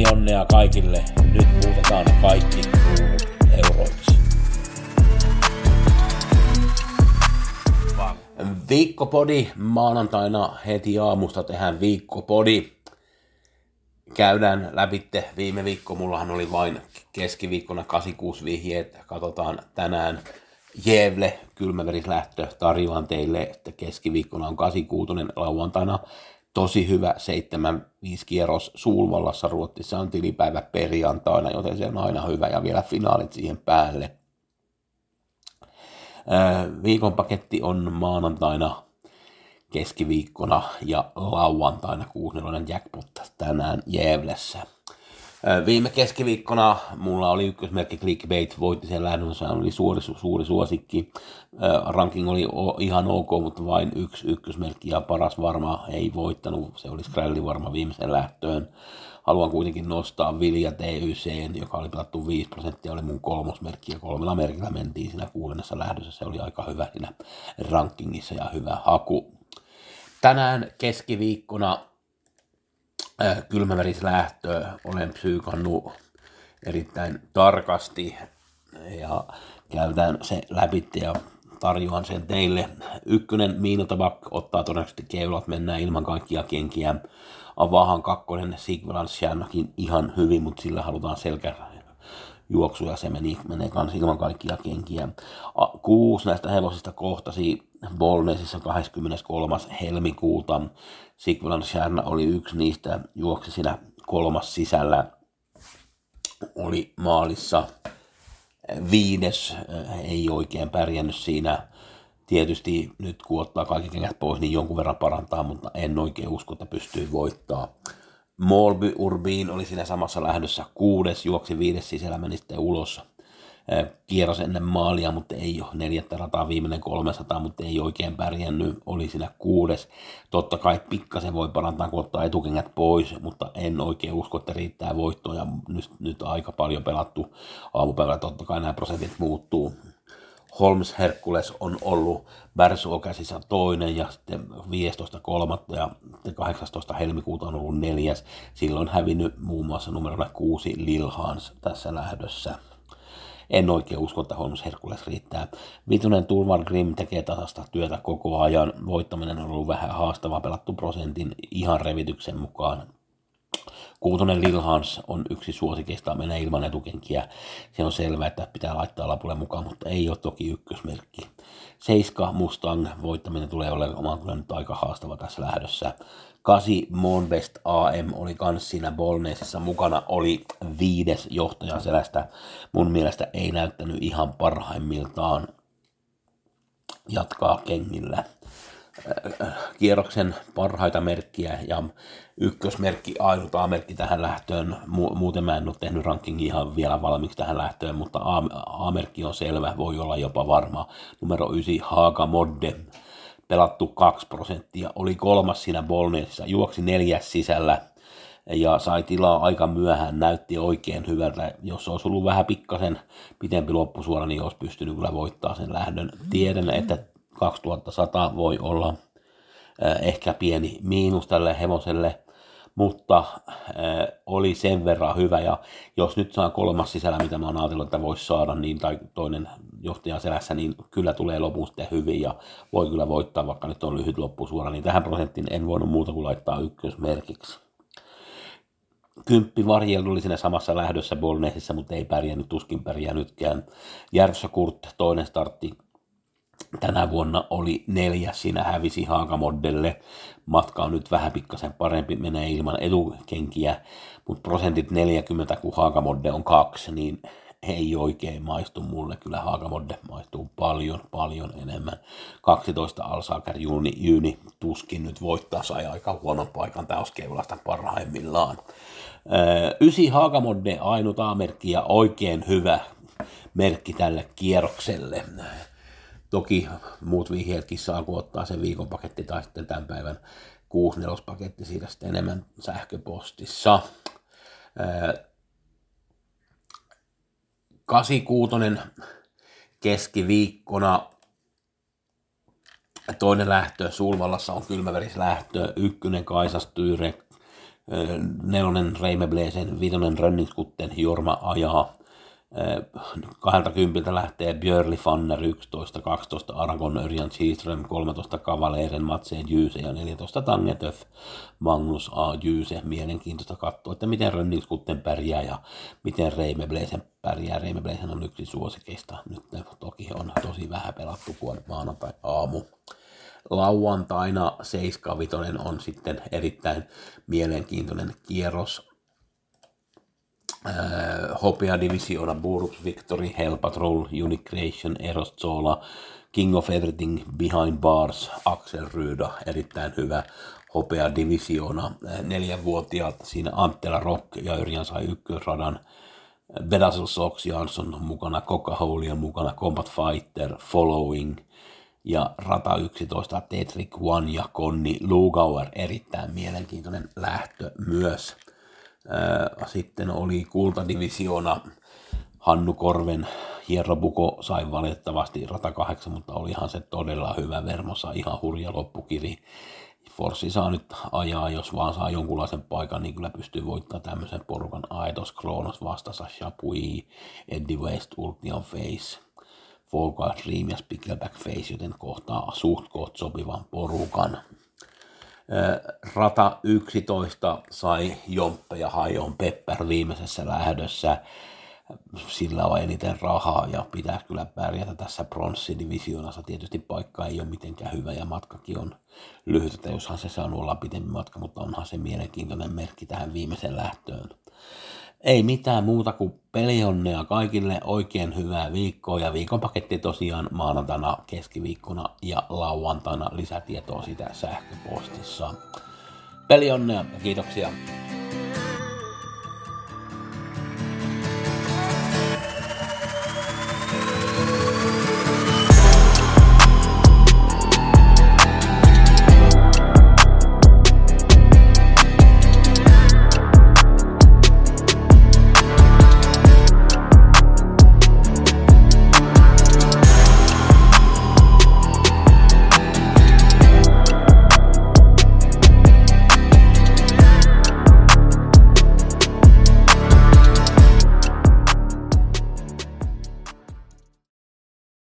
Pelionnea kaikille. Nyt muutetaan kaikki euroiksi. Viikkopodi. Maanantaina heti aamusta tehdään viikkopodi. Käydään läpitte viime viikko. Mullahan oli vain keskiviikkona 86 vihjeet. Katsotaan tänään Jevle kylmäverislähtö. Tarjoan teille, että keskiviikkona on 86 lauantaina. Tosi hyvä 7-5 kierros Suulvallassa Ruotsissa on tilipäivä perjantaina, joten se on aina hyvä ja vielä finaalit siihen päälle. Viikon paketti on maanantaina, keskiviikkona ja lauantaina 6 jackpot tänään Jevlessä. Viime keskiviikkona mulla oli ykkösmerkki Clickbait, voitti sen lähdön, se oli suuri, suuri suosikki. Ranking oli ihan ok, mutta vain yksi ykkösmerkki ja paras varma ei voittanut, se oli Skrälli varma viimeisen lähtöön. Haluan kuitenkin nostaa Vilja TYC, joka oli pelattu 5 prosenttia, oli mun kolmosmerkki ja kolmella merkillä mentiin siinä kuudennessa lähdössä. Se oli aika hyvä siinä rankingissa ja hyvä haku. Tänään keskiviikkona kylmävärislähtö olen psyykannut erittäin tarkasti ja käydään se läpi ja tarjoan sen teille. Ykkönen Miinotabak ottaa todennäköisesti keulat, mennään ilman kaikkia kenkiä. Avahan kakkonen Sigvalanssiannakin ihan hyvin, mutta sillä halutaan selkä juoksu ja se meni, menee kans ilman kaikkia kenkiä. Kuusi näistä hevosista kohtasi Bolnesissa 23. helmikuuta. Sigvalan Sharna oli yksi niistä, juoksi siinä kolmas sisällä, oli maalissa viides, ei oikein pärjännyt siinä. Tietysti nyt kun ottaa kaikki kengät pois, niin jonkun verran parantaa, mutta en oikein usko, että pystyy voittaa. Molby Urbin oli siinä samassa lähdössä kuudes, juoksi viides sisällä, meni sitten ulos kierros ennen maalia, mutta ei ole neljättä rataa, viimeinen 300, mutta ei oikein pärjännyt, oli siinä kuudes. Totta kai pikkasen voi parantaa, kun ottaa etukengät pois, mutta en oikein usko, että riittää voittoja. Nyt, nyt aika paljon pelattu aamupäivällä, totta kai nämä prosentit muuttuu. Holmes Herkules on ollut Bärsuokäsissä toinen ja sitten 15.3. ja 18. helmikuuta on ollut neljäs. Silloin hävinnyt muun muassa numerolla 6 Lilhans tässä lähdössä en oikein usko, että Holmes Herkules riittää. Vitonen Tulvar Grim tekee tasasta työtä koko ajan. Voittaminen on ollut vähän haastava pelattu prosentin ihan revityksen mukaan. Kuutonen Lilhans on yksi suosikeista, menee ilman etukenkiä. Se on selvää, että pitää laittaa lapulle mukaan, mutta ei ole toki ykkösmerkki. Seiska Mustang voittaminen tulee olemaan kyllä nyt aika haastava tässä lähdössä. Kasi Monbest AM oli kans siinä Bolneesissa mukana, oli viides johtaja selästä. Mun mielestä ei näyttänyt ihan parhaimmiltaan jatkaa kengillä kierroksen parhaita merkkiä ja ykkösmerkki, ainut A-merkki tähän lähtöön. Muuten mä en ole tehnyt rankingia ihan vielä valmiiksi tähän lähtöön, mutta A-merkki on selvä, voi olla jopa varma. Numero 9 Haga Modde, pelattu 2 prosenttia, oli kolmas siinä Bolneesissa, juoksi neljäs sisällä ja sai tilaa aika myöhään, näytti oikein hyvältä. Jos olisi ollut vähän pikkasen pitempi loppusuora, niin olisi pystynyt kyllä voittaa sen lähdön. Tiedän, että 2100 voi olla ehkä pieni miinus tälle hevoselle, mutta oli sen verran hyvä ja jos nyt saa kolmas sisällä, mitä mä oon ajatellut, että voisi saada, niin, tai toinen johtaja selässä, niin kyllä tulee lopun sitten hyvin ja voi kyllä voittaa, vaikka nyt on lyhyt loppusuora, niin tähän prosenttiin en voinut muuta kuin laittaa ykkösmerkiksi. Kymppi Varjel oli siinä samassa lähdössä Bolnesissa, mutta ei pärjännyt, tuskin pärjännytkään. Järvsä Kurt, toinen startti, tänä vuonna oli neljä, siinä hävisi Haagamodelle. Matka on nyt vähän pikkasen parempi, menee ilman etukenkiä, mutta prosentit 40, kun Haagamodde on kaksi, niin ei oikein maistu mulle. Kyllä Haagamodde maistuu paljon, paljon enemmän. 12 Alsaker Juni, Jyni tuskin nyt voittaa, sai aika huonon paikan täyskeulasta parhaimmillaan. Ysi Haagamodde ainut A-merkki ja oikein hyvä merkki tälle kierrokselle. Toki muut vihjeetkin saa, kun ottaa sen viikon paketti tai sitten tämän päivän 6 paketti siitä sitten enemmän sähköpostissa. 86 keskiviikkona toinen lähtö, Sulvallassa on kylmäverislähtö, ykkönen Kaisas Tyyre, nelonen Reime Bleesen, viitonen Rönningskutten, Jorma ajaa, 20 lähtee Björli Fanner 11, 12 Aragon Örjan Seaström, 13 Kavaleeren Matseen Jyse ja 14 Tangetöf Magnus A. Jyse. Mielenkiintoista katsoa, että miten Rönningskutten pärjää ja miten Reime Bleisen pärjää. Reime Bleisen on yksi suosikeista. Nyt toki on tosi vähän pelattu kuin maanantai aamu lauantaina 7 on sitten erittäin mielenkiintoinen kierros äh, Hopea Divisiona, Burus Victory, Hell Patrol, Unicreation, Eros Zola, King of Everything, Behind Bars, Axel Ryda, erittäin hyvä Hopea Divisiona, neljänvuotiaat siinä Antela Rock ja Yrjan sai ykkösradan, Bedazzle Sox Jansson mukana, Coca on mukana, Combat Fighter, Following ja Rata 11, Tetrick One ja Konni Lugauer, erittäin mielenkiintoinen lähtö myös. Sitten oli kultadivisiona Hannu Korven Hierrobuko sai valitettavasti rata 8, mutta olihan se todella hyvä Vermossa, ihan hurja loppukiri. Forssi saa nyt ajaa, jos vaan saa jonkunlaisen paikan, niin kyllä pystyy voittamaan tämmöisen porukan Aetos, Kronos, vastassa Chapui, Eddie West, Ultian Face, Volga Dream ja Spickleback Face, joten kohtaa suht koht sopivan porukan. Rata 11 sai Jomppe ja Hajon Pepper viimeisessä lähdössä. Sillä on eniten rahaa ja pitää kyllä pärjätä tässä pronssidivisioonassa. Tietysti paikka ei ole mitenkään hyvä ja matkakin on lyhyt, että joshan se saa olla pitempi matka, mutta onhan se mielenkiintoinen merkki tähän viimeiseen lähtöön. Ei mitään muuta kuin pelionnea kaikille, oikein hyvää viikkoa ja viikon paketti tosiaan maanantaina, keskiviikkona ja lauantaina lisätietoa sitä sähköpostissa. Pelionnea ja kiitoksia.